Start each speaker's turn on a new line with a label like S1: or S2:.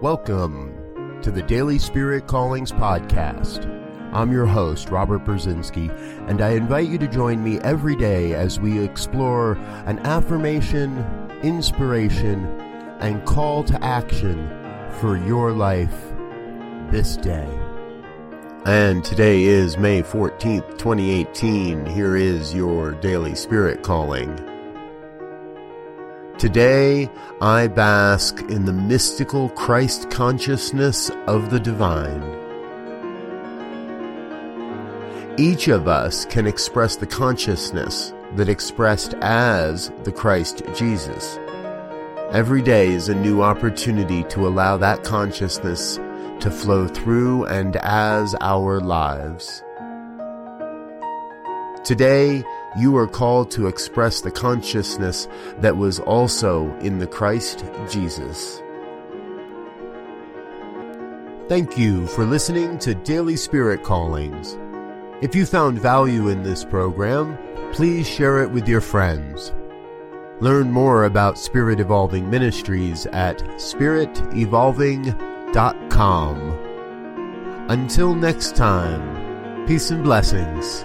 S1: Welcome to the Daily Spirit Callings Podcast. I'm your host, Robert Brzezinski, and I invite you to join me every day as we explore an affirmation, inspiration, and call to action for your life this day. And today is May 14th, 2018. Here is your Daily Spirit Calling. Today, I bask in the mystical Christ consciousness of the divine. Each of us can express the consciousness that expressed as the Christ Jesus. Every day is a new opportunity to allow that consciousness to flow through and as our lives. Today, you are called to express the consciousness that was also in the Christ Jesus. Thank you for listening to Daily Spirit Callings. If you found value in this program, please share it with your friends. Learn more about Spirit Evolving Ministries at spiritevolving.com. Until next time, peace and blessings.